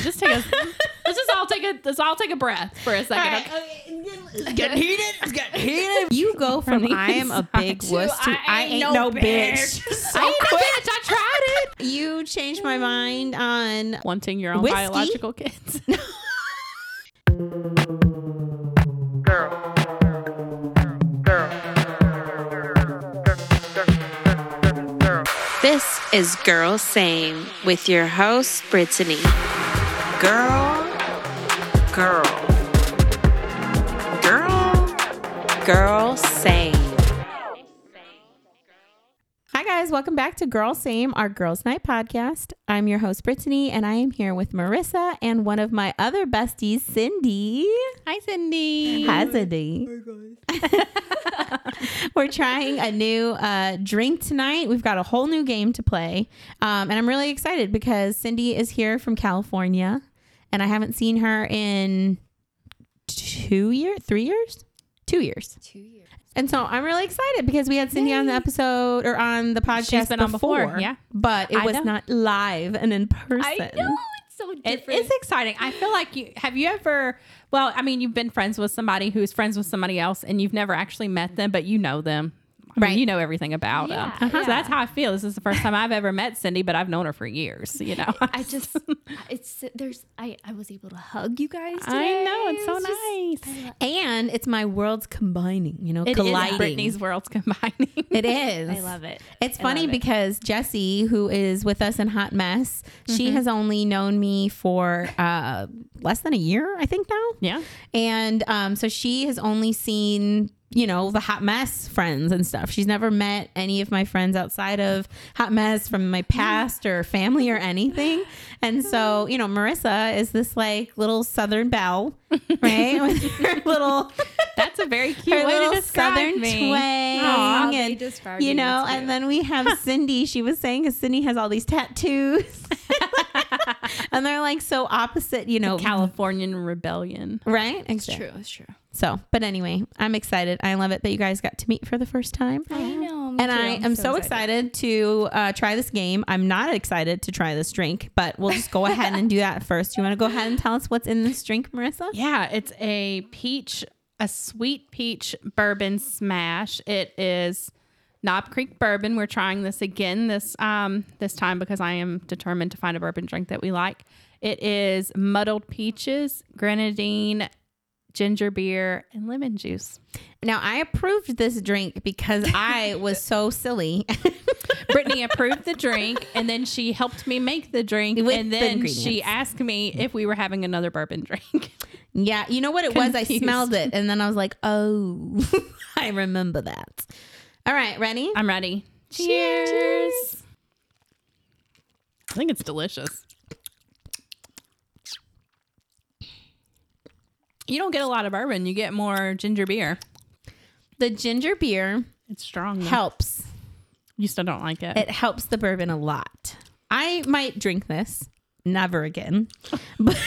Okay, just take a. let's just all take a. Let's all take a breath for a second. okay? It's getting heated. It's getting heated. You go from the I am a big inside wuss to I, ain't, no, bitch. I ain't no bitch. I tried it. You changed my mind on Wanting your own Whiskey? biological kids. girl. Girl. Girl. This is Girl Same with your host, Brittinie. Girl, girl, girl, girl same. Hi guys, welcome back to Girl Same, our Girls Night podcast. I'm your host Brittinie, and I am here with Marissa and one of my other besties, Cindy. Hi, Cindy. Hi, Cindy. We're trying a new uh, drink tonight. We've got a whole new game to play, um, and I'm really excited because Cindy is here from California, and I haven't seen her in two years, three years, two years. Two years. And so I'm really excited because we had Cindy on the episode or on the podcast been on before, yeah. but it I was know. not live and in person. I know it's so different. It is exciting. I feel like you have you ever well, I mean, you've been friends with somebody who's friends with somebody else and you've never actually met them, but you know them. I mean, Right. you know everything about them. Yeah, So that's how I feel. This is the first time I've ever met Cindy, but I've known her for years, you know. I just it's there's I I was able to hug you guys. Today. I know, it's so just- nice. I lo- And it's my worlds combining, you know, It is colliding. Brittinie's worlds combining. It is. I love it. It's I funny love it. because Jessie, who is with us in Hot Mess, she has only known me for uh, less than a year, I think now. yeah. And um, so she has only seen, you know, the Hot Mess friends and stuff. She's never met any of my friends outside of Hot Mess from my past or family or anything. And so, you know, Marissa is this like little Southern belle, right? With her little, That's a very cute her way little to describe Southern me. twang. Aw, they and, you you, know, it's and then we have Cindy. She was saying because Cindy has all these tattoos. and they're like so opposite, you know, Californian rebellion. right? It's true. It's true. So, but anyway, I'm excited. I love it that you guys got to meet for the first time. I know. me And too. I I'm am so, excited, to uh, try this game. I'm not excited to try this drink, but we'll just go ahead and do that first. You want to go ahead and tell us what's in this drink, Marissa? Yeah, it's a peach, a sweet peach bourbon smash. It is Knob Creek bourbon. We're trying this again this um this time because I am determined to find a bourbon drink that we like. It is muddled peaches, grenadine, ginger beer, and lemon juice. Now, I approved this drink because I was so silly. Brittany approved the drink, and then she helped me make the drink, With and then ingredients. she asked me if we were having another bourbon drink. yeah, you know what it was? I smelled it and then I was like, oh, I remember that. All right, ready? I'm ready. Cheers. I think it's delicious. You don't get a lot of bourbon. You get more ginger beer. The ginger beer It's strong. though. helps. You still don't like it. It helps the bourbon a lot. I might drink this. Never again. But,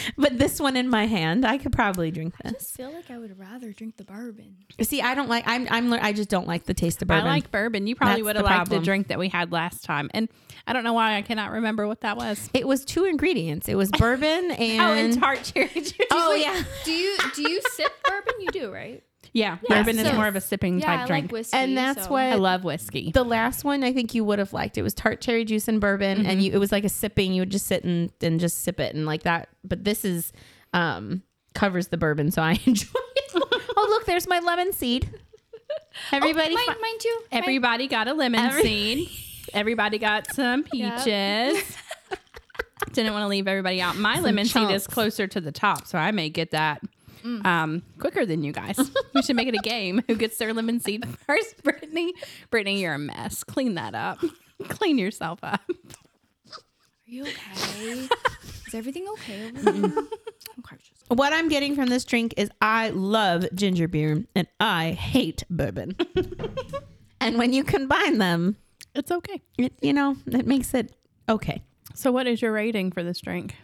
but this one in my hand, I could probably drink this. I just feel like I would rather drink the bourbon. See, I don't like. I'm. I'm. I just don't like the taste of bourbon. I like bourbon. You probably That's would the have liked problem. the drink that we had last time. And I don't know why I cannot remember what that was. It was two ingredients. It was bourbon oh, and. oh, and tart cherry juice. Oh, yeah. Do you do you sip bourbon? You do, right? Yeah. Yeah, Bourbon is so- more of a sipping Yeah, type I drink. like whiskey. And that's so- what I love whiskey. the last one I think you would have liked. It was tart cherry juice and bourbon, Mm-hmm. and you, it was like a sipping. You would just sit and, and just sip it and like that. But this is um covers the bourbon, so I enjoy it. oh, look, there's my lemon seed. Everybody, mine, fi- mine too. Mine- Everybody got a lemon Every- seed. Everybody got some peaches. Didn't want to leave everybody out. My lemon seed is closer to the top, so I may get that um, quicker than you guys. we should make it a game. Who gets their lemon seed first? Brittinie. Brittinie, you're a mess. Clean that up. Clean yourself up. Are you okay? Is everything okay over there? okay. just- what I'm getting from this drink is I love ginger beer and I hate bourbon. and when you combine them, It's okay. it, you know, it makes it okay. So, what is your rating for this drink?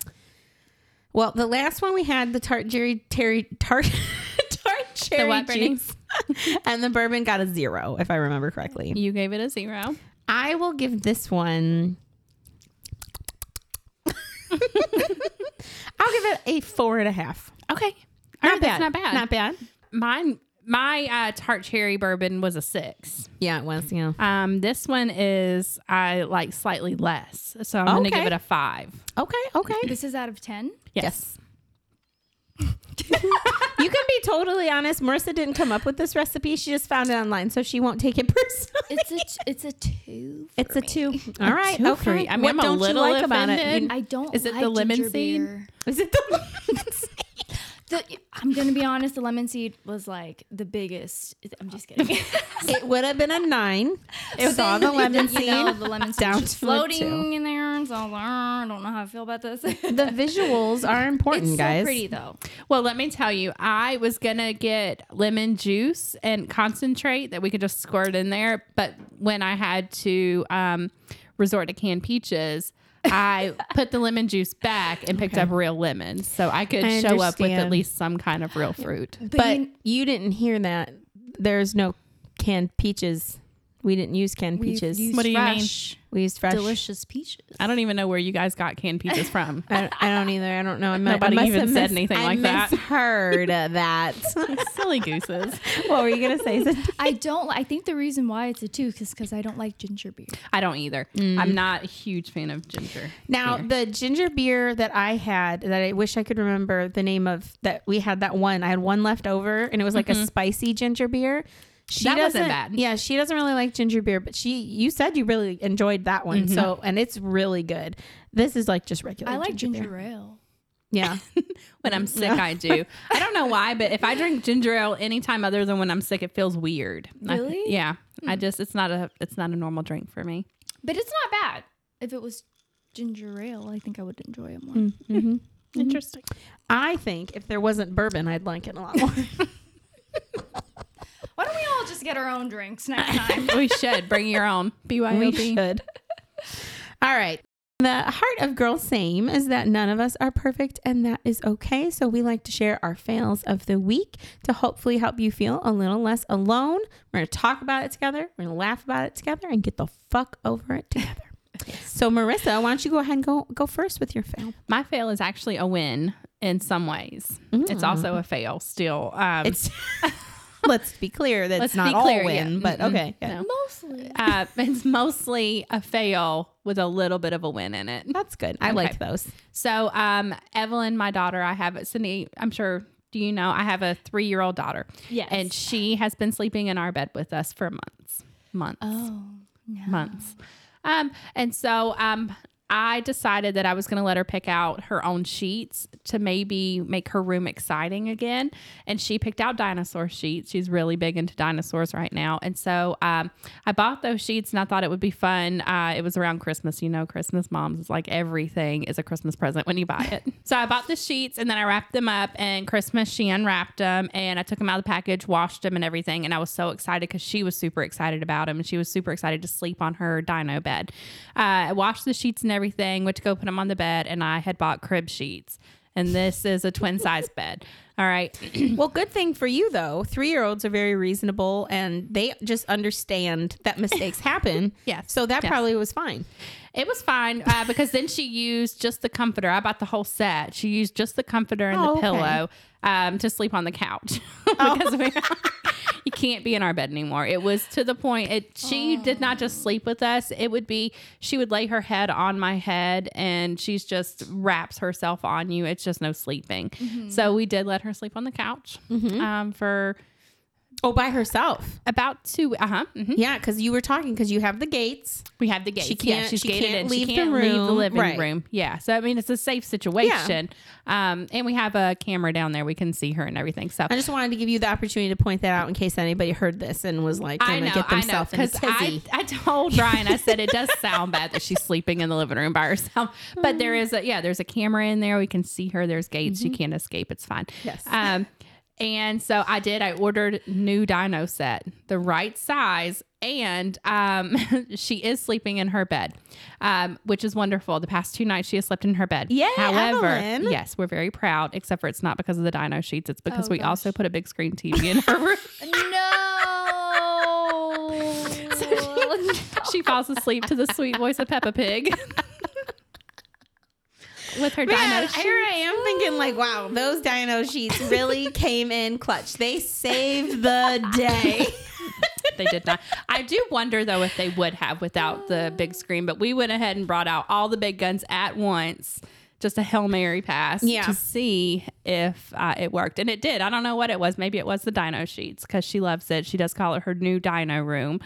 Well, the last one we had the tart cherry terry tart tart cherry what, juice, and the bourbon got a zero, if I remember correctly. You gave it a zero. I will give this one I'll give it a four and a half. Okay. Not right, bad. that's not bad. Not bad. Mine, my uh, tart cherry bourbon was a six. Yeah, it was. Yeah. Um, this one is I like slightly less, so I'm gonna Okay. give it a five. Okay. Okay. This is out of 10. Yes. You can be totally honest. Marissa didn't come up with this recipe. She just found it online, so she won't take it personally. It's a t- it's a two. for It's a me. two. All right. two for okay. you. I mean, what I'm a don't little you like about it? offended. I don't. Is it the like lemon ginger seed? beer. Is it the The, I'm gonna be honest. The lemon seed was like the biggest. I'm just kidding. It would have been a nine. It saw the lemon you seed. know, the lemon seed down just floating two. in there, and so I like, "Uh, I don't know how I feel about this. The visuals are important, it's guys. so pretty though. Well, let me tell you, I was gonna get lemon juice and concentrate that we could just squirt in there, but when I had to um, resort to canned peaches. I put the lemon juice back and picked up real lemons, so I could I show up with at least some kind of real fruit. But, you- you didn't hear that. There's no canned peaches. We didn't use canned peaches. What do you mean? Fresh, we used fresh. delicious peaches. I don't even know where you guys got canned peaches from. I, I don't either. I don't know. I might, Nobody I must even have said mis- anything I like that. I misheard that. Silly gooses. what were you gonna say? I don't. I think the reason why it's a two is because I don't like ginger beer. I don't either. Mm. I'm not a huge fan of ginger. Now beer. the ginger beer that I had that I wish I could remember the name of that we had that one. I had one left over and it was like a mm-hmm. spicy ginger beer. She That wasn't doesn't- bad. Yeah, she doesn't really like ginger beer, but she you said you really enjoyed that one. So mm-hmm. and it's really good. This is like just regular. I like ginger beer. ale. Yeah. when I'm sick, I do. I don't know why, but if I drink ginger ale anytime other than when I'm sick, it feels weird. I- Really? yeah. I hmm. just it's not a it's not a normal drink for me. But it's not bad. If it was ginger ale, I think I would enjoy it more. Mm, mm-hmm. Interesting. Mm-hmm. I think if there wasn't bourbon, I'd like it a lot more. Why don't we all just get our own drinks next time? we should bring your own BYOB. we BYOB. should. All right. The heart of Girl Same is that none of us are perfect, and that is okay. So, we like to share our fails of the week to hopefully help you feel a little less alone. We're going to talk about it together, we're going to laugh about it together, and get the fuck over it together. So, Marissa, why don't you go ahead and go, go first with your fail? My fail is actually a win in some ways. It's also a fail still. Um, It's. Let's be clear that's Let's not be all win, yeah. but Mm-mm. okay. yeah. No. Mostly. uh, it's mostly a fail with a little bit of a win in it. That's good. I Okay. like those. So, um, Evelyn, my daughter, I have Cindy. I'm sure. Do you know I have a three year old daughter? Yes. and she has been sleeping in our bed with us for months, months, oh no. months. Um, and so um, I decided that I was going to let her pick out her own sheets to maybe make her room exciting again. And she picked out dinosaur sheets. She's really big into dinosaurs right now. And so um, I bought those sheets and I thought it would be fun. Uh, it was around Christmas. You know, Christmas moms is like everything is a Christmas present when you buy it. so I bought the sheets and then I wrapped them up. And Christmas, she unwrapped them and I took them out of the package, washed them and everything. And I was so excited because she was super excited about them and she was super excited to sleep on her dino bed. Uh, I washed the sheets and everything, went to go put them on the bed, and I had bought crib sheets. And this is a twin size bed. All right. Well, good thing for you though. Three year olds are very reasonable and they just understand that mistakes happen. yeah. So that Yes. probably was fine. It was fine uh, because then she used just the comforter. I bought the whole set. She used just the comforter and Oh, the okay. pillow um, to sleep on the couch because we, you can't be in our bed anymore. It was to the point. It she did not just sleep with us. It would be she would lay her head on my head and she's just wraps herself on you. It's just no sleeping. So we did let her sleep on the couch um, for Oh, by herself. about two. Uh huh. hmm Yeah, because you were talking because you have the gates. We have the gates. She can't- she's she gated can't in. leave she the can't leave the living Right. room. Yeah. So I mean, it's a safe situation. Um, and we have a camera down there. We can see her and everything. So I just wanted to give you the opportunity to point that out in case anybody heard this and was like, I know, get I know, themselves in a because I. I told Brian, I said it does sound bad that she's sleeping in the living room by herself, but there is a yeah, there's a camera in there. We can see her. There's gates. She can't escape. It's fine. Yes. Um, and so I did. I ordered new dino set, the right size, and um, she is sleeping in her bed, um, which is wonderful. The past two nights she has slept in her bed. Yay, However, Evelyn. yes, we're very proud. Except for it's not because of the dino sheets. It's because Oh, we gosh. also put a big screen TV in her room. No. she falls asleep to the sweet voice of Peppa Pig. With her Man, dino sheets. here I am thinking like, wow, those dino sheets really came in clutch. They saved the day. they did not. I do wonder though if they would have without the big screen, but we went ahead and brought out all the big guns at once. Just a Hail Mary pass Yeah. to see if uh, it worked. And it did. I don't know what it was. Maybe it was the dino sheets because she loves it. She does call it her new dino room.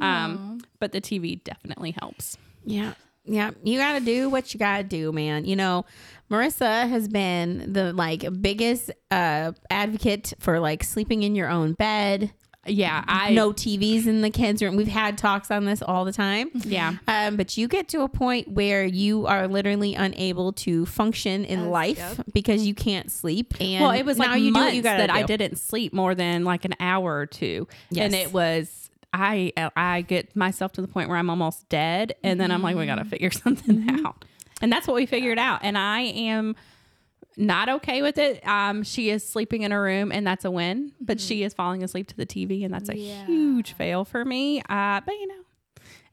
Um, but the TV definitely helps. Yeah. Yeah. You got to do what you got to do, man. You know, Marissa has been the like biggest uh advocate for like sleeping in your own bed. Yeah. I no TVs in the kids' room. We've had talks on this all the time. Yeah. Um, but you get to a point where you are literally unable to function in life because you can't sleep. And Well, it was now like you do what you got that I didn't sleep more than like an hour or two, and it was I uh, I get myself to the point where I'm almost dead, and then I'm like, we got to mm. figure something mm-hmm. out, and that's what we figured out. And I am not okay with it. Um, she is sleeping in her room, and that's a win, but she mm-hmm. is falling asleep to the TV, and that's a huge fail for me. Uh, but you know.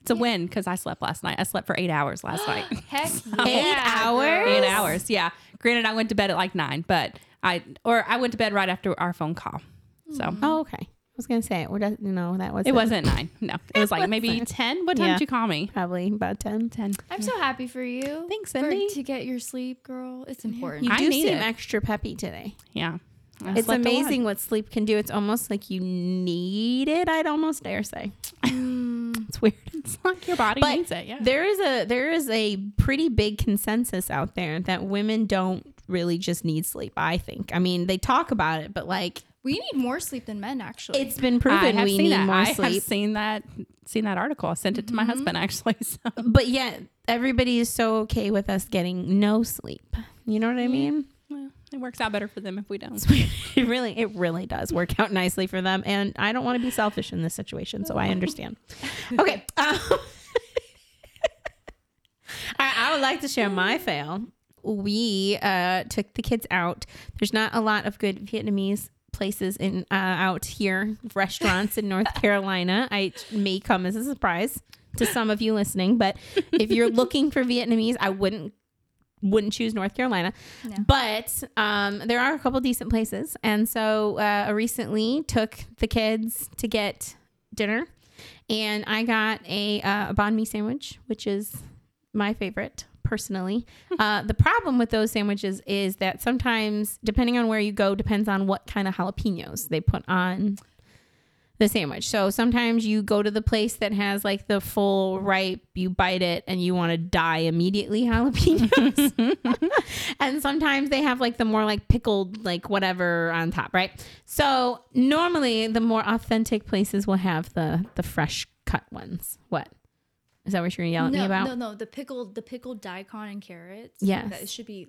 It's a win because I slept last night. I slept for eight hours last night. Heck Eight yeah, hours? Eight hours. Yeah. Granted, I went to bed at like nine, but I or I went to bed right after our phone call. So mm. Oh, okay. I was gonna say it. What does you know that was it wasn't nine. No, it was like maybe ten. What time Yeah. did you call me? probably about ten. Ten. I'm so happy for you. Thanks, for- Cindy. to get your sleep, girl. It's important. You I do need seem it. extra peppy today. Yeah. I It's slept a lot. amazing what sleep can do. It's almost like you need it. I'd almost dare say. Mm. it's weird. It's like your body But needs it. Yeah. There is a there is a pretty big consensus out there that women don't really just need sleep. I think. I mean, they talk about it, but like we need more sleep than men, actually. it's been proven we seen need that. more I have seen that. Seen that article. I sent it to my husband actually. So But yet everybody is so okay with us getting no sleep. You know what I mean? well, it works out better for them if we don't. it really it really does work out nicely for them and i don't want to be selfish in this situation so i understand okay um, I, I would like to share my fail we uh, took the kids out there's not a lot of good vietnamese places in uh, out here restaurants in north carolina. I may come as a surprise to some of you listening but if you're looking for vietnamese i wouldn't wouldn't choose North Carolina, but um, there are a couple decent places. And so uh, I recently took the kids to get dinner, and I got a, uh, a banh mi sandwich, which is my favorite personally. uh, the problem with those sandwiches is that sometimes, depending on where you go, depends on what kind of jalapenos they put on the sandwich. So sometimes you go to the place that has like the full ripe, you bite it and you want to die immediately jalapenos. and sometimes they have like the more like pickled, like whatever on top, right? So normally the more authentic places will have the the fresh cut ones. What? Is that what you're yelling at no, me about? no, no. The pickled, the pickled daikon and carrots. Yes. that it should be.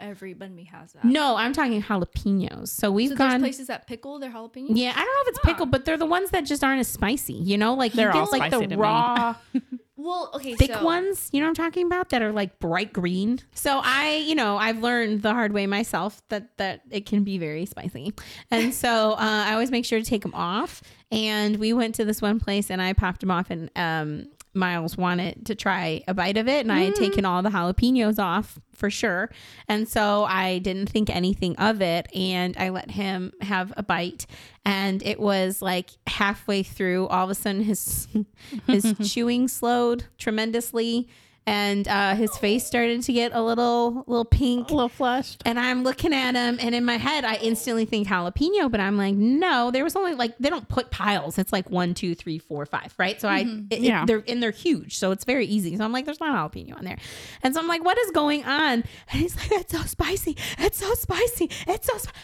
Every banh mi has that. No, I'm talking jalapenos. So we've so gone places that pickle their jalapenos. Yeah, I don't know if it's pickled, but they're the ones that just aren't as spicy. You know, like They're you all like the raw Well, okay, thick so, ones. You know what I'm talking about? That are like bright green. So I, you know, I've learned the hard way myself that that it can be very spicy, and so uh, I always make sure to take them off. And we went to this one place, and I popped them off, and um, Miles wanted to try a bite of it, and I had mm. taken all the jalapenos off for sure. And so I didn't think anything of it, and I let him have a bite. And it was like halfway through, all of a sudden his his chewing slowed tremendously, and uh, his face started to get a little little pink. A little flushed. And I'm looking at him, and in my head, I instantly think jalapeno, but I'm like, no, there was only like they don't put piles. It's like one, two, three, four, five, right? So I, it- it- Yeah. they're and they're huge, so it's very easy. So I'm like, there's not jalapeno on there, and so I'm like, what is going on? And he's like, it's so spicy, it's so spicy, it's so, sp-.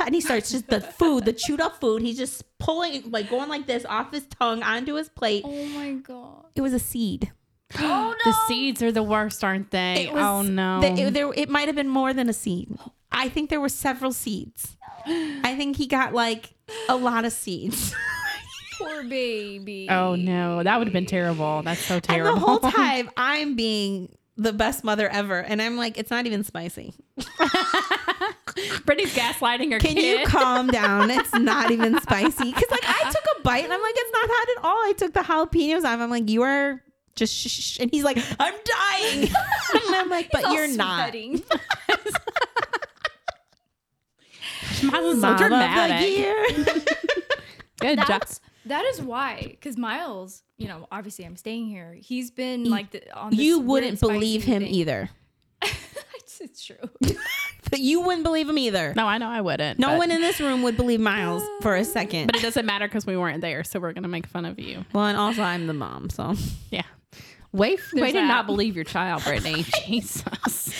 and he starts just the food, the chewed up food. He's just pulling, like going like this off his tongue onto his plate. Oh my god. It was a seed. Oh The seeds are the worst, aren't they? It was- oh no. the- it, there, it might have been more than a seed. I think there were several seeds. I think he got like a lot of seeds. Poor baby. oh no, that would have been terrible. That's so terrible. and terrible. the whole time I'm being the best mother ever. And I'm like, it's not even spicy. Brittinie's gaslighting her Can kid. you calm down? It's not even spicy. Cause like I took a bite and I'm like, it's not hot at all. I took the jalapenos off. I'm like, you are Just shh, shh, shh." and he's like, I'm dying. and I'm like, but All you're not. sweating. Miles is so Mom of the dramatic. year. Good job. That's that is why, because Miles, you know, obviously I'm staying here. He's been like the, on. This you weird wouldn't spicy believe him thing. either. it's, it's true. But you wouldn't believe him either. No, I know I wouldn't. No but- one in this room would believe Miles for a second. But it doesn't matter because we weren't there, so we're gonna make fun of you. well, and also I'm the mom, so Yeah. Way, way to that. not believe your child, Brittinie. Jesus.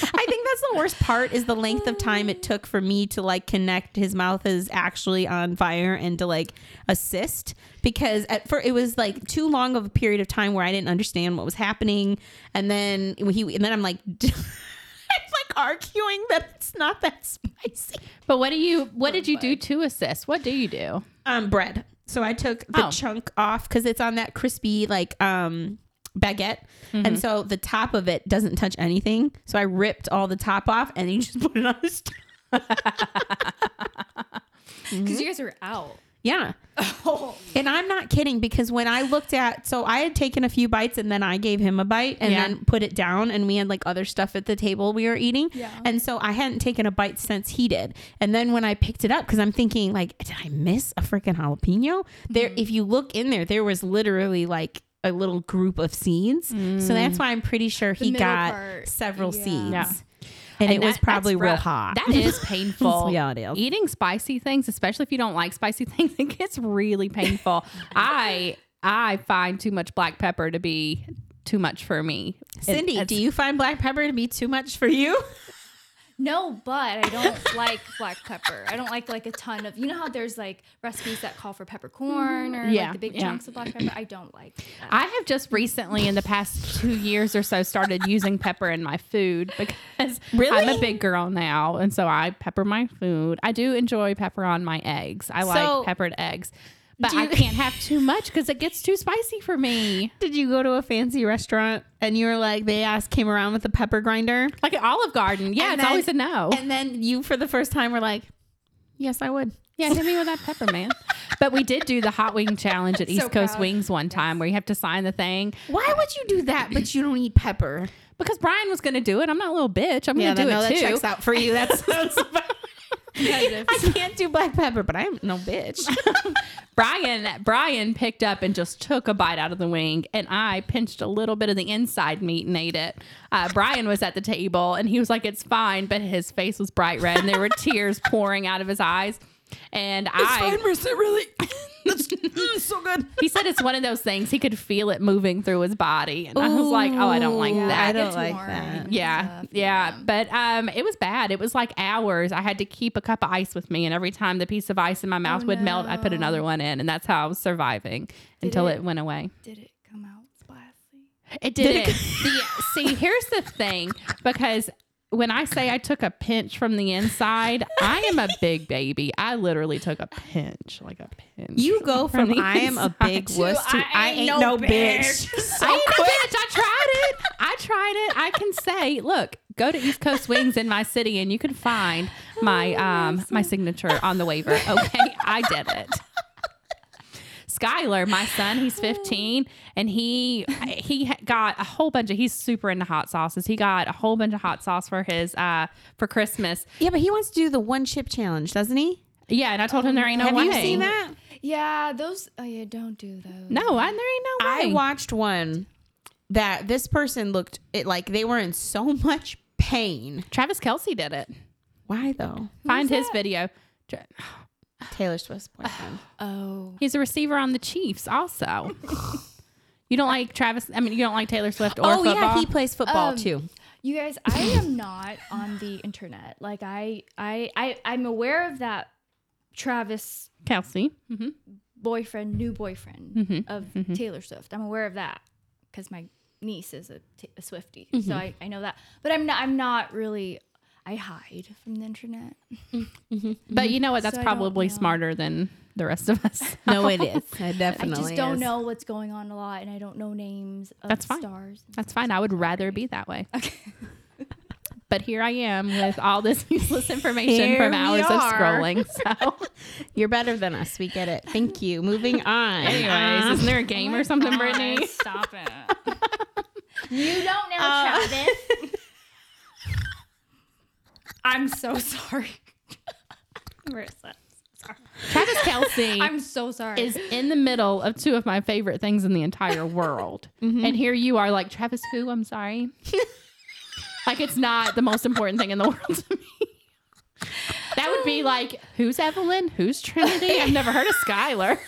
I think that's the worst part is the length of time it took for me to like connect his mouth is actually on fire and to like assist because at first it was like too long of a period of time where I didn't understand what was happening and then he and then I'm like I'm like arguing that it's not that spicy. But what do you? What did you do to assist? What do you do? Um bread. So I took the Oh. chunk off cuz it's on that crispy like um baguette and so the top of it doesn't touch anything. So I ripped all the top off and he just put it on his Because you guys are out. Yeah. Oh, And I'm not kidding because when I looked at, so I had taken a few bites and then I gave him a bite and Yeah. then put it down and we had like other stuff at the table we were eating. Yeah. And so I hadn't taken a bite since he did. And then when I picked it up, because I'm thinking like, did I miss a freaking jalapeno? There, Mm-hmm. if you look in there, there was literally like a little group of seeds. So mm. that's why I'm pretty sure he got part, several yeah. seeds. Yeah. And, it And was probably real hot. That is painful. Yeah, it is. Eating spicy things, especially if you don't like spicy things, it gets really painful. I I find too much black pepper to be too much for me. Cindy, it's- do you find black pepper to be too much for you? no, but I don't like black pepper. I don't like like a ton of. You know how there's like recipes that call for peppercorn mm-hmm. or Yeah, like the big yeah. chunks of black pepper. I don't like. That. I have just recently, in the past two years or so, started using pepper in my food because Really? I'm a big girl now, and so I pepper my food. I do enjoy pepper on my eggs. I So, like peppered eggs, but do I you- can't have too much because it gets too spicy for me. Did you go to a fancy restaurant and you were like, they asked, came around with a pepper grinder? Like at Olive Garden, yeah, And it's then- always a no. And then you, for the first time, were like, yes, I would. Yeah, hit me with that pepper, man. But we did do the hot wing challenge at So East Coast proud. Wings one time where you have to sign the thing Why would you do that, but you don't eat pepper? because Brian was going to do it. I'm not a little bitch. I'm going to do no, it that too. checks out for you. That's, that's. I can't do black pepper, but I'm no bitch. Brian Brian picked up and just took a bite out of the wing, and I pinched a little bit of the inside meat and ate it. Uh, Brian was at the table, and he was like, "It's fine," but his face was bright red, and there were tears pouring out of his eyes. And I, fine, Mercer, really. That's mm, so good. he said it's one of those things he could feel it moving through his body, and I was like, "Oh, I don't like Ooh, that." I don't gets like that. and Yeah, yeah, but um, it was bad. It was like hours. I had to keep a cup of ice with me, and every time the piece of ice in my mouth would melt, I put another one in, and that's how I was surviving until it? it- went away. Did it come out spicy? It did. it. The- see, here's the thing, because when I say I took a pinch from the inside, I am a big baby. I literally took a pinch, like a pinch. You go from the I am a big wuss to I ain't no bitch. I ain't no bitch. I tried it. I tried it. I can say, look, go to East Coast Wings in my city, and you can find my um my signature on the waiver. Okay, I did it. Skylar, my son, he's 15, and he he got a whole bunch of. He's super into hot sauces. He got a whole bunch of hot sauce for his uh for Christmas. Yeah, but he wants to do the one chip challenge, doesn't he? Yeah, and I told him there ain't no Have way. Have you seen that? Yeah, those. Oh yeah, don't do those. No, I, there ain't no way. I watched one that this person looked it like they were in so much pain. Travis Kelce did it. Why though? Find his video. Tra- Taylor Swift's boyfriend. Oh. He's a receiver on the Chiefs, also. you don't like Travis? I mean, you don't like Taylor Swift or oh football? yeah, he plays football Um, too. You guys, I am not on the internet. Like I, I, I, I'm aware of that Travis Kelce. hmm boyfriend, new boyfriend Mhm, of Taylor Swift. I'm aware of that because my niece is a, t- a Swiftie, Mm-hmm. so I, I know that. But I'm not. I'm not really. I hide from the internet. But you know what? That's So probably smarter than the rest of us. No, it is. It I definitely just don't is. know what's going on a lot, and I don't know names of That's fine. stars. That's fine. I would rather be that way. Okay. But here I am with all this useless information Here from we hours of scrolling. So, You're better than us. We get it. Thank you. Moving on. anyways, isn't there a game or something, Brittinie? Stop it. You don't know Uh, Travis. I'm so sorry. Marissa. Sorry. Travis Kelce I'm so sorry. is in the middle of two of my favorite things in the entire world. Mm-hmm. And here you are like, Travis, who? I'm sorry. like it's not the most important thing in the world to me. That would be like, who's Evelyn? Who's Trinity? I've never heard of Skylar.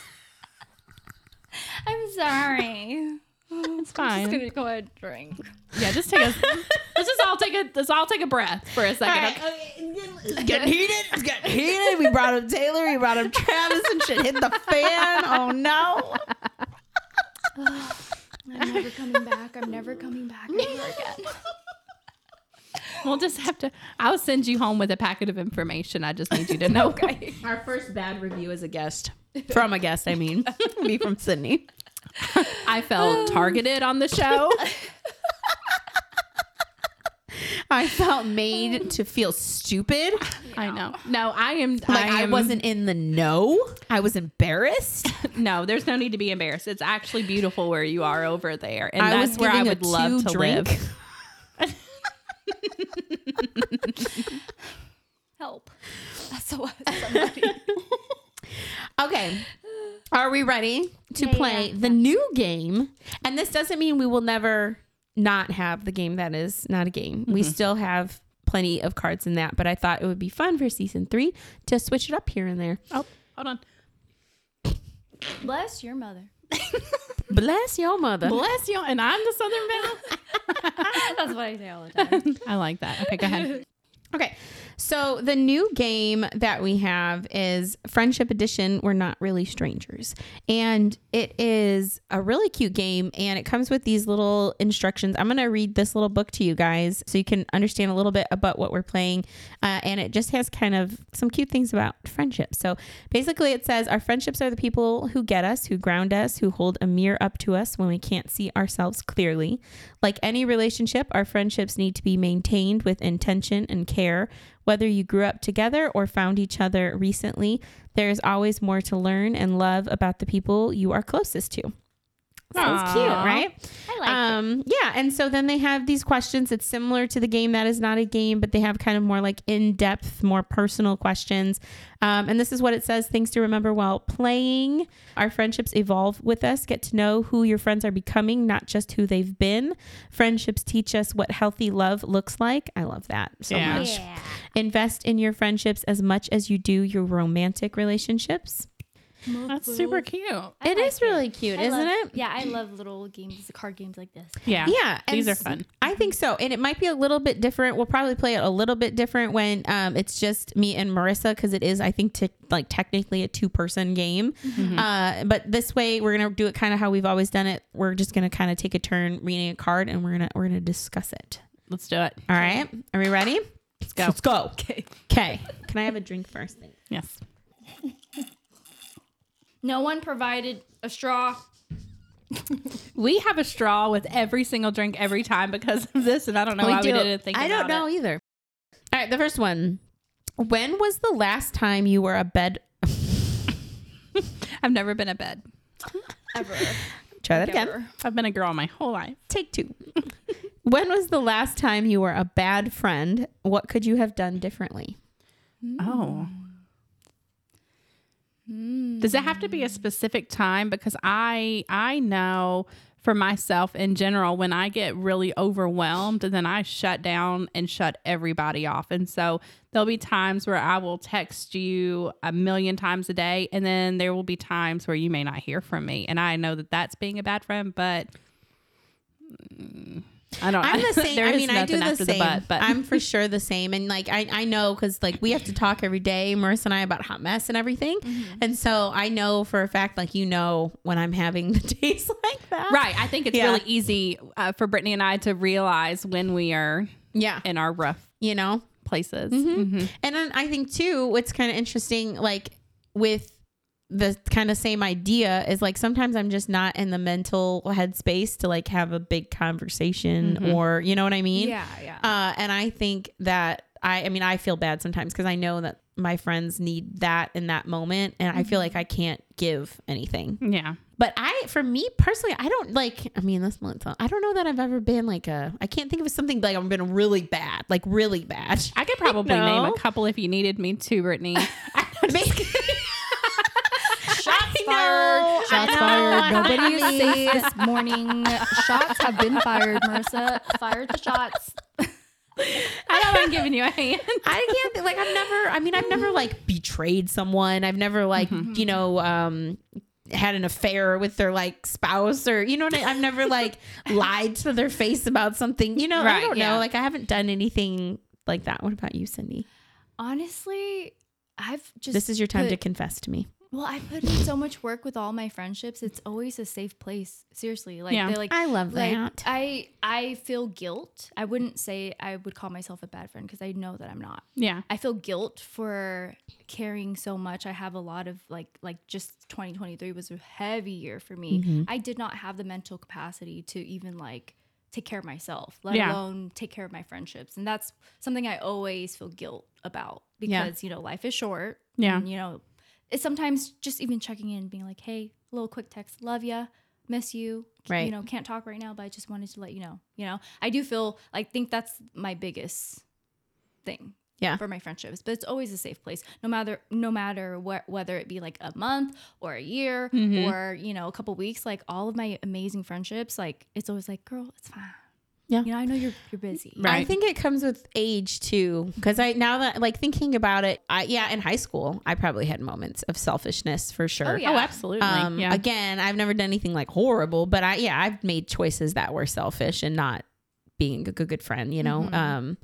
I'm sorry. It's fine. I'm fine. just gonna go ahead and drink. Yeah, just take a. let's just all take a. Let's all take a breath for a second. okay? It's getting heated. It's getting heated. We brought up Taylor. We brought up Travis, and shit hit the fan. Oh no! I'm never coming back. I'm never coming back ever again. We'll just have to. I'll send you home with a packet of information. I just need you to know. okay. Our first bad review as a guest, from a guest, I mean, me from Cindy. I felt targeted on the show. I felt made to feel stupid. I know. No, I am. Like I, am, wasn't in the know. I was embarrassed. No, there's no need to be embarrassed. It's actually beautiful where you are over there, and I that's was where I would love to drink. live. Help. SOS somebody. Okay. Are we ready to Yeah, yeah, play yeah. the new game? And this doesn't mean we will never not have the game that is not a game. We mm-hmm. still have plenty of cards in that, but I thought it would be fun for season three to switch it up here and there. Oh, hold on. Bless your mother. Bless your mother. Bless you. And I'm the Southern Belle. That's what I say all the time. I like that. Okay, go ahead. Okay. So the new game that we have is Friendship Edition. We're not really strangers. And it is a really cute game and it comes with these little instructions. I'm to read this little book to you guys so you can understand a little bit about what we're playing. Uh, and it just has kind of some cute things about friendship. So basically, it says our friendships are the people who get us, who ground us, who hold a mirror up to us when we can't see ourselves clearly. Like any relationship, our friendships need to be maintained with intention and care. Whether you grew up together or found each other recently, there is always more to learn and love about the people you are closest to. Sounds cute, right? I like it. um, yeah, and so then they have these questions. It's similar to the game that is not a game, but they have kind of more like in depth, more personal questions. Um, and this is what it says things to remember while playing. Our friendships evolve with us. Get to know who your friends are becoming, not just who they've been. Friendships teach us what healthy love looks like. I love that so Yeah. much. Yeah. Invest in your friendships as much as you do your romantic relationships. That's super cute. I It like is really cute, I isn't love- it? Yeah, I love little games, card games like this. Yeah. Yeah, and These are fun. I think so, and it might be a little bit different. We'll probably play it a little bit different when um, it's just me and Marissa because it is, I think, t- like technically a two-person game. Uh, but this way, we're gonna do it kind of how we've always done it. We're just gonna kind of take a turn reading a card, and we're gonna we're gonna discuss it. Let's do it. All right, are we ready? Let's go. Let's go. Okay. Okay. Can I have a drink first? Yes. No one provided a straw. We have a straw with every single drink every time because of this, and I don't know why we didn't think I about don't know it. either. All right, the first one. When was the last time you were a bed? I've never been a bed. Ever. Try that again. I've been a girl my whole life. Take two. when was the last time you were a bad friend? What could you have done differently? Oh. Does it have to be a specific time? Because I I know for myself in general, when I get really overwhelmed, then I shut down and shut everybody off. And so there'll be times where I will text you a million times a day, and then there will be times where you may not hear from me. And I know that that's being a bad friend, but mm, I don't. I'm the same. I mean, I do the same. but, but I'm for sure the same. And like, I, I know because like we have to talk every day, Marissa and I, about hot mess and everything. And so I know for a fact, like, you know, when I'm having the days like that. Right. I think it's Yeah. really easy uh, for Brittinie and I to realize when we are Yeah. in our rough You know, places. Mm-hmm. Mhm. And then I think too, what's kind of interesting, like with the kind of same idea is like sometimes I'm just not in the mental headspace to like have a big conversation mm-hmm. or you know what I mean? Yeah, yeah. Uh, and I think that I I mean I feel bad sometimes because I know that my friends need that in that moment and I feel mm-hmm. like I can't give anything. Yeah. But I for me personally, I don't like I mean this month uh, I don't know that I've ever been like a I can't think of something like I've been really bad, like really bad. I could probably No. name a couple if you needed me to, Brittinie. I Nobody is safe this morning. Shots have been fired, Marissa. Fired the shots. I know I'm giving you a hand. I can't like I've never I mean I've never like betrayed someone. I've never like, you know, um had an affair with their like spouse or you know what I, I've never like lied to their face about something. You know, I don't yeah. know. Like I haven't done anything like that. What about you, Cindy? Honestly, I've just. This is your time to confess to me. Well, I put in so much work with all my friendships. It's always a safe place. Seriously, like Yeah. they like. I love like, that. I I feel guilt. I wouldn't say I would call myself a bad friend because I know that I'm not. Yeah. I feel guilt for caring so much. I have a lot of like like just 2023 was a heavy year for me. Mm-hmm. I did not have the mental capacity to even like take care of myself, let Yeah. alone take care of my friendships. And that's something I always feel guilt about Yeah. because, you know, life is short. Yeah. And, you know, it's sometimes just even checking in and being like, "Hey, a little quick text, love ya, miss you." Right. You know, can't talk right now, but I just wanted to let you know. You know, I do feel I think that's my biggest thing Yeah. for my friendships but it's always a safe place no matter no matter wh- whether it be like a month or a year Mm-hmm. or you know a couple weeks like all of my amazing friendships like it's always like girl it's fine Yeah. you know i know you're you're busy Right. I think it comes with age too, because I now that like thinking about it, I yeah, in high school I probably had moments of selfishness for sure. Oh, yeah. Oh, absolutely. Um, yeah. Again, I've never done anything like horrible, but I yeah, I've made choices that were selfish and not being a good, good friend, you know. Um,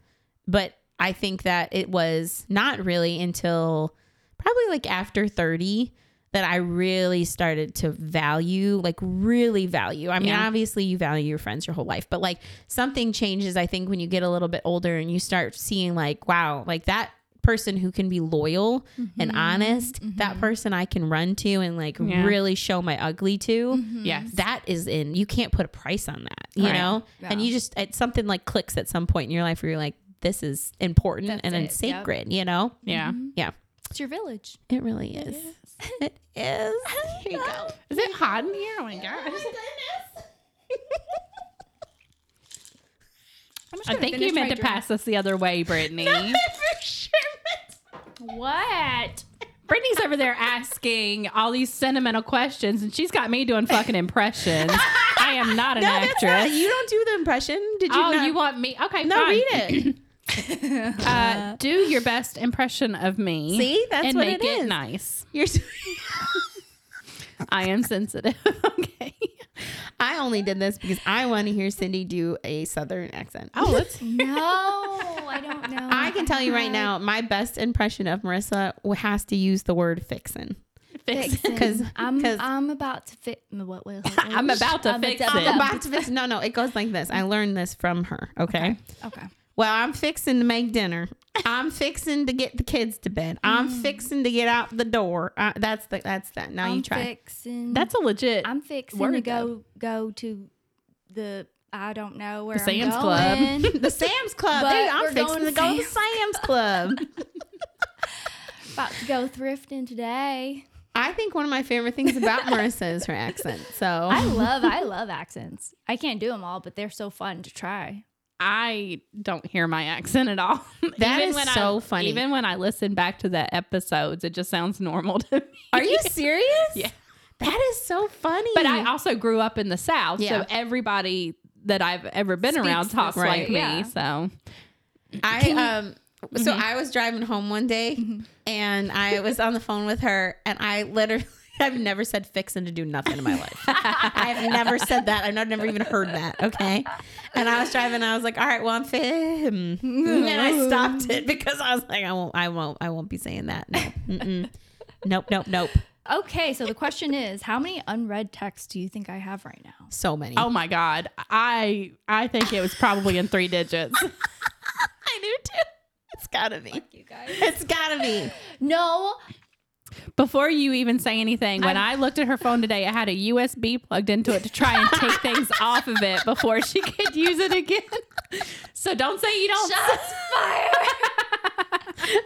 but I think that it was not really until probably like after thirty that I really started to value, like really value. I mean, Yeah. obviously you value your friends your whole life, but like something changes, I think, when you get a little bit older and you start seeing like, wow, like that person who can be loyal and mm-hmm. honest, that mm-hmm. person I can run to and like Yeah. really show my ugly to. Mm-hmm. yes. That is in, you can't put a price on that, you Right. know? And you just, it's something like clicks at some point in your life where you're like, this is important That's and it, it's yep. sacred, you know? yeah. Yeah, it's your village it really is. It is. Here you go. Is it hot in here? Oh my gosh. I'm just I gonna think you meant to drink. pass us the other way, Brittinie. For sure. what Brittinie's over there asking all these sentimental questions, and she's got me doing fucking impressions. I am not an No, actress. not. You don't do the impression. Did you? oh, not? you want me? Okay, No, fine. read it. Uh, do your best impression of me. See? That's and what make it is. nice. You're. I am sensitive. okay. I only did this because I want to hear Cindy do a southern accent. Oh, let's. no i don't know I can tell you right now, my best impression of Marissa has to use the word fixin'. Fix it. Fixin'. 'Cause- I'm 'cause- I'm about to fit. What, what, I'm about to fix it. I'm about to fix. No, no, it goes like this. I learned this from her. Okay. Okay. Well, I'm fixing to make dinner. I'm fixing to get the kids to bed. I'm fixing to get out the door. Uh, that's the that's that. Now you I'm try. fixing. That's a legit. I'm fixing word, to go go to the I don't know where The I'm Sam's Club. the Sam's Club. But There you- I'm fixing going to to go to the Sam's Club. about to go thrifting today. I think one of my favorite things about Marissa is her accent. So I love I love accents. I can't do them all, but they're so fun to try. I don't hear my accent at all. That is when so I, funny. Even when I listen back to the episodes, it just sounds normal to me. are you serious? Yeah. That is so funny. But I also grew up in the South, Yeah. so everybody that I've ever been around talks this way, like me. So I um so I was driving home one day and I was on the phone with her and I literally I've never said fixing to do nothing in my life. I've never said that. I've not- never even heard that. Okay. And I was driving I was like, all right, well I'm fim. And I stopped it because I was like, I won't I won't I won't be saying that. No. Nope, nope, nope. Okay, so the question is, how many unread texts do you think I have right now? So many. oh my god, I I think it was probably in three digits. I do too. It's gotta be. You guys. It's gotta be. No, before you even say anything, when I, I looked at her phone today, it had a USB plugged into it to try and take things off of it before she could use it again. So don't say you don't. Shots fired.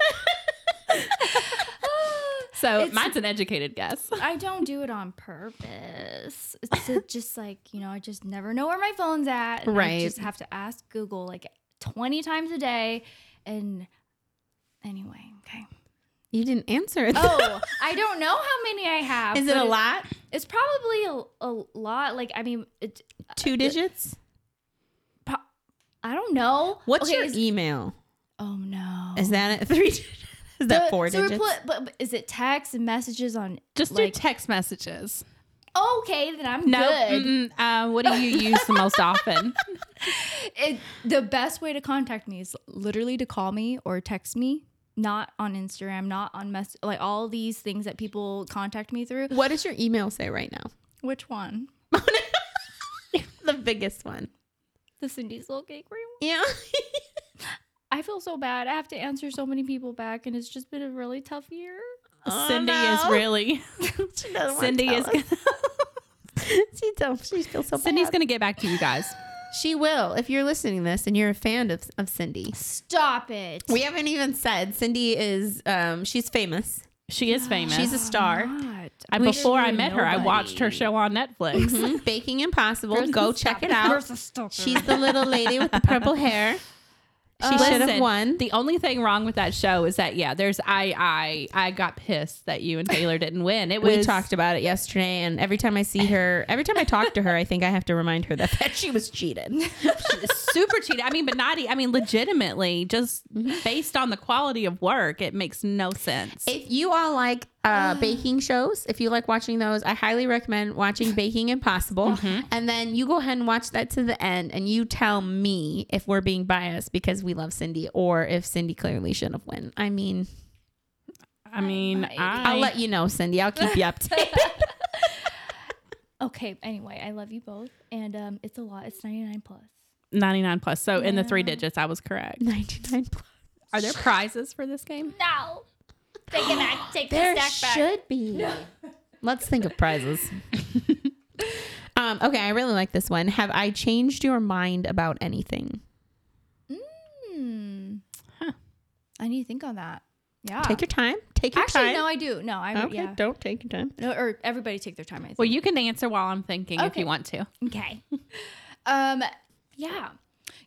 so it's, mine's an educated guess. I don't do it on purpose. It's just like you know, I just never know where my phone's at. Right. I just have to ask Google like twenty times a day, and anyway, okay. You didn't answer it. Oh, I don't know how many I have. Is it but a lot? It's probably a, a lot. Like, I mean, it, Two digits? pro- I don't know. What's Okay, your is- email? Oh, no. Is that a three? Is that The- four so digits? put- but, but is it text and messages on? Just do like, text messages. okay, then I'm No. good. Uh, what do you use the most often? It, the best way to contact me is literally to call me or text me. Not on Instagram, not on mess, like all these things that people contact me through. what does your email say right now? Which one? the biggest one. The Cindy Soul Cake Room. Yeah. I feel so bad. I have to answer so many people back, and it's just been a really tough year. Oh, Cindy is really. she doesn't wanna Cindy tell is. us. Gonna, she don't. She feels so Cindy's bad. gonna get back to you guys. She will. If you're listening to this and you're a fan of, of Cindy. Stop it. We haven't even said Cindy is um she's famous. She is famous. She's a star. Not. And we before I should met her, I watched her show on Netflix. Mhm. Baking Impossible. Go check it out. She's the little lady with the purple hair. She Uh, should have won. The only thing wrong with that show is that yeah, there's I I I got pissed that you and Taylor didn't win. It was We talked about it yesterday, and every time I see her, every time I talk to her, I think I have to remind her that, that she was cheated. super cheated. I mean, but not. I mean, legitimately, just based on the quality of work, it makes no sense. If you all like uh, baking shows, if you like watching those, I highly recommend watching Baking Impossible. And then you go ahead and watch that to the end, and you tell me if we're being biased because we love Cindy or if Cindy clearly shouldn't have won. I mean, I mean, I, I'll let you know, Cindy. I'll keep you updated. Okay. Anyway, I love you both, and um, it's a lot. It's ninety nine plus. 99 plus. So in the three digits, I was correct. 99 plus. Are there prizes for this game? No. Take it back. Take There the stack back. should be. Let's think of prizes. um, okay, I really like this one. Have I changed your mind about anything? Hmm. I need to think on that. Yeah. Take your time. Take your time. Actually, time. no, I do. No, I okay, yeah. don't take your time. No, or everybody take their time. I think. Well, you can answer while I'm thinking if you want to. Okay. um, yeah,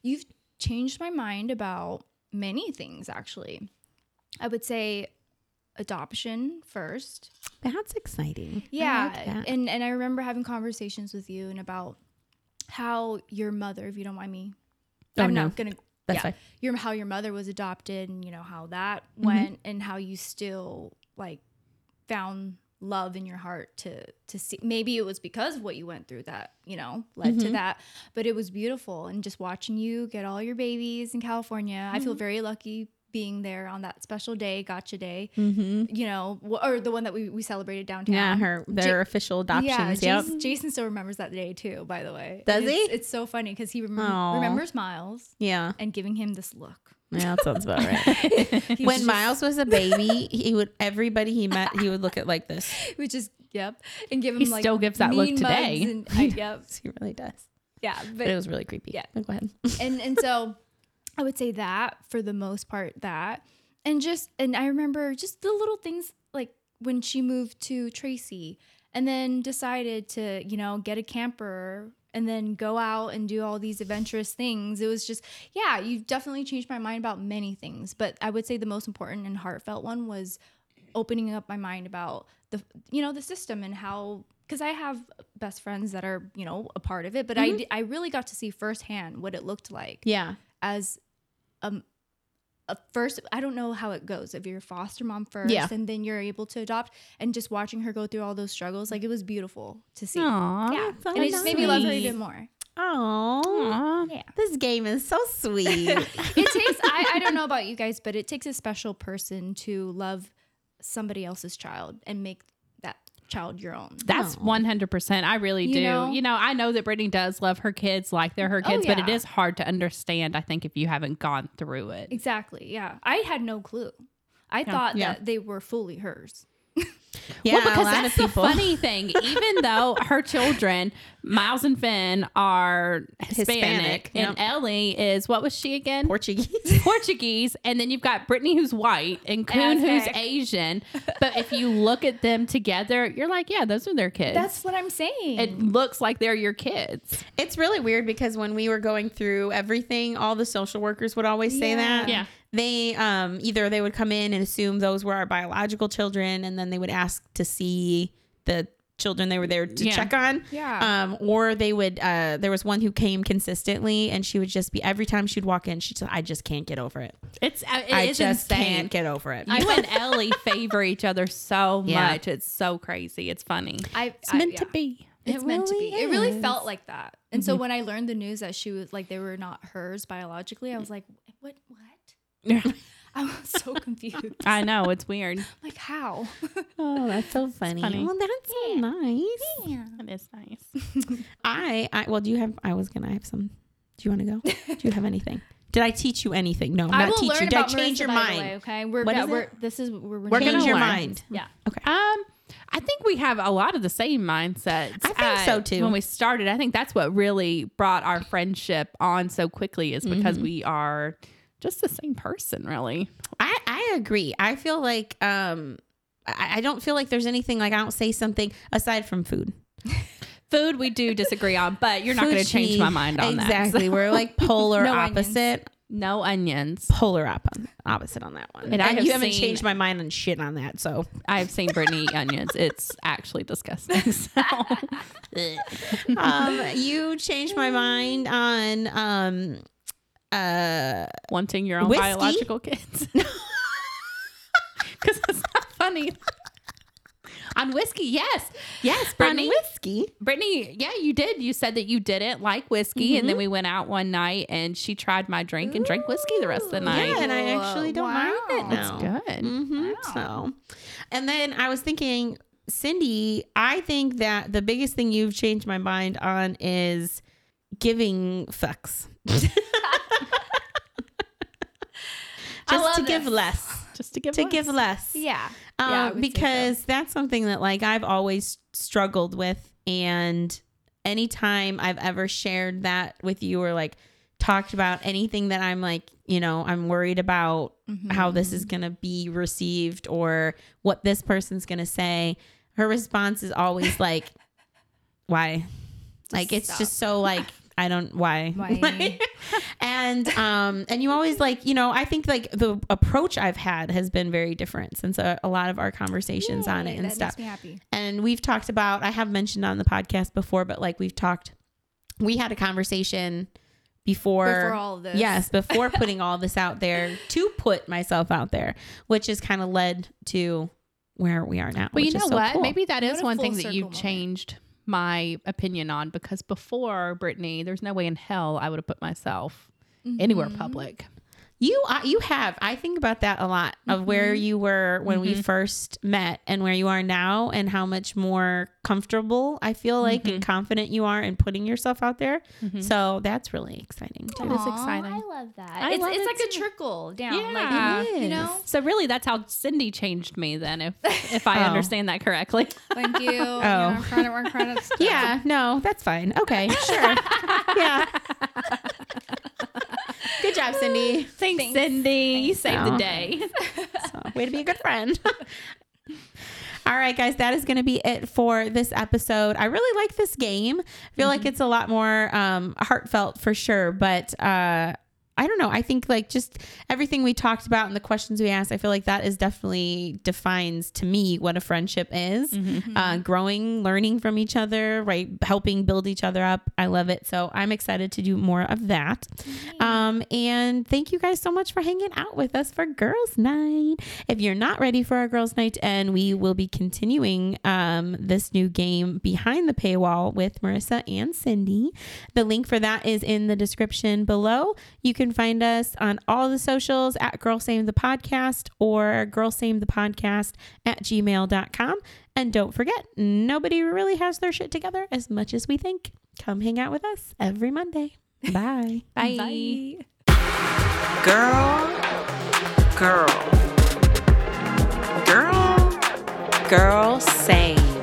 you've changed my mind about many things. Actually, I would say adoption first. That's exciting. Yeah, like that. and and I remember having conversations with you and about how your mother, if you don't mind me, Oh, I'm no. not gonna. That's yeah, fine. your how your mother was adopted and you know how that Mm-hmm. went and how you still like found love in your heart to to see maybe it was because of what you went through that you know led Mm-hmm. to that but it was beautiful and just watching you get all your babies in California I feel Mm-hmm. very lucky being there on that special day gotcha day Mm-hmm. you know or the one that we, we celebrated downtown Yeah, her their official adoptions. yeah, yep. Jason, Jason still remembers that day too. By the way, Does And he? It's, it's so funny because he remem- remembers Miles Yeah. and giving him this look. Yeah, that sounds about right. When Miles was a baby, he would everybody he met, he would look at like this. we just yep, and give him He like still gives that look today. And, I, yep, He really does. yeah, But but it was really creepy. Yeah. Go ahead. and and so I would say that for the most part that. And just and I remember just the little things like when she moved to Tracy and then decided to you know get a camper and then go out and do all these adventurous things. It was just yeah you've definitely changed my mind about many things but I would say the most important and heartfelt one was opening up my mind about the you know the system and how because I have best friends that are you know a part of it, but I mm-hmm. I really got to see firsthand what it looked like Yeah. as um a first I don't know how it goes if you're a foster mom first Yeah. and then you're able to adopt and just watching her go through all those struggles like it was beautiful to see. Aww, yeah, and it just made me love her even more. Oh. Yeah. This game is so sweet. it takes I, I don't know about you guys but it takes a special person to love somebody else's child and make child your own That's Oh. one hundred percent. I really You do. know? You know, I know that Brittinie does love her kids like they're her Oh, kids, but it yeah. is hard to understand. I think if you haven't gone through it. exactly yeah i had no clue i thought Yeah. that they were fully hers Yeah, well, because that's the funny thing. Even though her children, Miles and Finn, are Hispanic, Hispanic, and yep. Ellie is what was she again? Portuguese. Portuguese, and then you've got Brittinie who's white and Coon who's Asian. But if you look at them together, you're like, yeah, those are their kids. That's what I'm saying. it looks like they're your kids. It's really weird because when we were going through everything, all the social workers would always say Yeah. that. Yeah. They um either they would come in and assume those were our biological children and then they would ask to see the children they were there to Yeah. check on. Yeah. Um or they would uh there was one who came consistently and she would just be every time she'd walk in she'd say I just can't get over it. It's uh, it I is just insane. can't get over it. You and Ellie favor each other so Yeah. much. It's so crazy. It's funny. I, It's I- meant yeah. to be. It's It meant to really be. It really. Mm-hmm. felt like that. And so when I learned the news that she was like they were not hers biologically, I was like, what? What? I was so confused. I know it's weird. like how? Oh, that's so funny. funny. Well, that's so nice. yeah. It is nice. I, I well, do you have? I was gonna have some. Do you want to go? do you have anything? Did I teach you anything? No, I not will teach learn you. Did I about change Marissa, your mind? way, okay, we're, What yeah, is we're it? this is we're, We're Change gonna your learn. mind. Yeah. Okay. Um, I think we have a lot of the same mindsets. I think so, too. When we started, I think that's what really brought our friendship on so quickly is because Mm-hmm. we are just the same person, really. I, I agree. I feel like um I, I don't feel like there's anything like I don't say something aside from food. Food we do disagree on, but you're not going to change she- my mind on that. exactly. So, We're like polar No onions. opposite. no onions. Polar op- opposite on that one. And And, I have you haven't seen- changed my mind on shit on that. So I've seen Brittinie eat onions. It's actually disgusting. So. um, you changed my mind on um uh wanting your own Whiskey? biological kids. Because it's not funny. On whiskey, yes. Yes, on Brittinie. whiskey. Brittinie, yeah, you did. You said that you didn't like whiskey. And Mm-hmm. then we went out one night and she tried my drink and drank whiskey the rest of the night. Yeah, and I actually don't mind it Wow. now. Good. hmm So, and then I was thinking, Cindy, I think that the biggest thing you've changed my mind on is giving fucks. Just love to give this. less. Just to give To less. give less. Yeah. Um, Yeah, I would so. because that's something that like I've always struggled with and anytime I've ever shared that with you or like talked about anything that I'm like, you know, I'm worried about how this is going to be received or what this person's going to say, her response is always like why? like it's stop. just so like I don't why. Why? and um and you always like you know i think like the approach i've had has been very different since a, a lot of our conversations on it and that stuff Makes me happy. and we've talked about i have mentioned on the podcast before but like we've talked we had a conversation before Before all of this. yes before putting all this out there to put myself out there which has kind of led to where we are now Well, you which is know so what? cool. Maybe that is What one thing that you circle moment. changed my opinion on because before Brittinie, there's no way in hell I would have put myself anywhere Mm-hmm. public. You uh, you have. I think about that a lot of where Mm-hmm. you were when we first met and where you are now and how much more comfortable I feel like Mm-hmm. and confident you are in putting yourself out there. So that's really exciting too. It is exciting. I love that. I it's love it's it like a trickle down. Yeah. Like It you know. So really, that's how Cindy changed me. Then, if if I Oh. understand that correctly. Thank you. oh. Credit where. Yeah, no, that's fine. Okay, sure. yeah. Good job, Cindy. Thanks, Cindy. You saved the Oh. day. So, way to be a good friend. All right, guys, that is going to be it for this episode. I really like this game. I feel like it's a lot more um, heartfelt for sure, but uh, I don't know. I think like just everything we talked about and the questions we asked, I feel like that is definitely defines to me what a friendship is. Uh, growing, learning from each other, right? Helping build each other up. I love it. So I'm excited to do more of that. Um, and thank you guys so much for hanging out with us for Girls Night. If you're not ready for our Girls Night, and we will be continuing um, this new game behind the paywall with Marissa and Cindy. The link for that is in the description below. You can find us on all the socials at Girl Same the Podcast or Girl Same the Podcast at gmail.com. And don't forget, nobody really has their shit together as much as we think. Come hang out with us every Monday. Bye. Bye. Girl, girl, girl, Girl Same.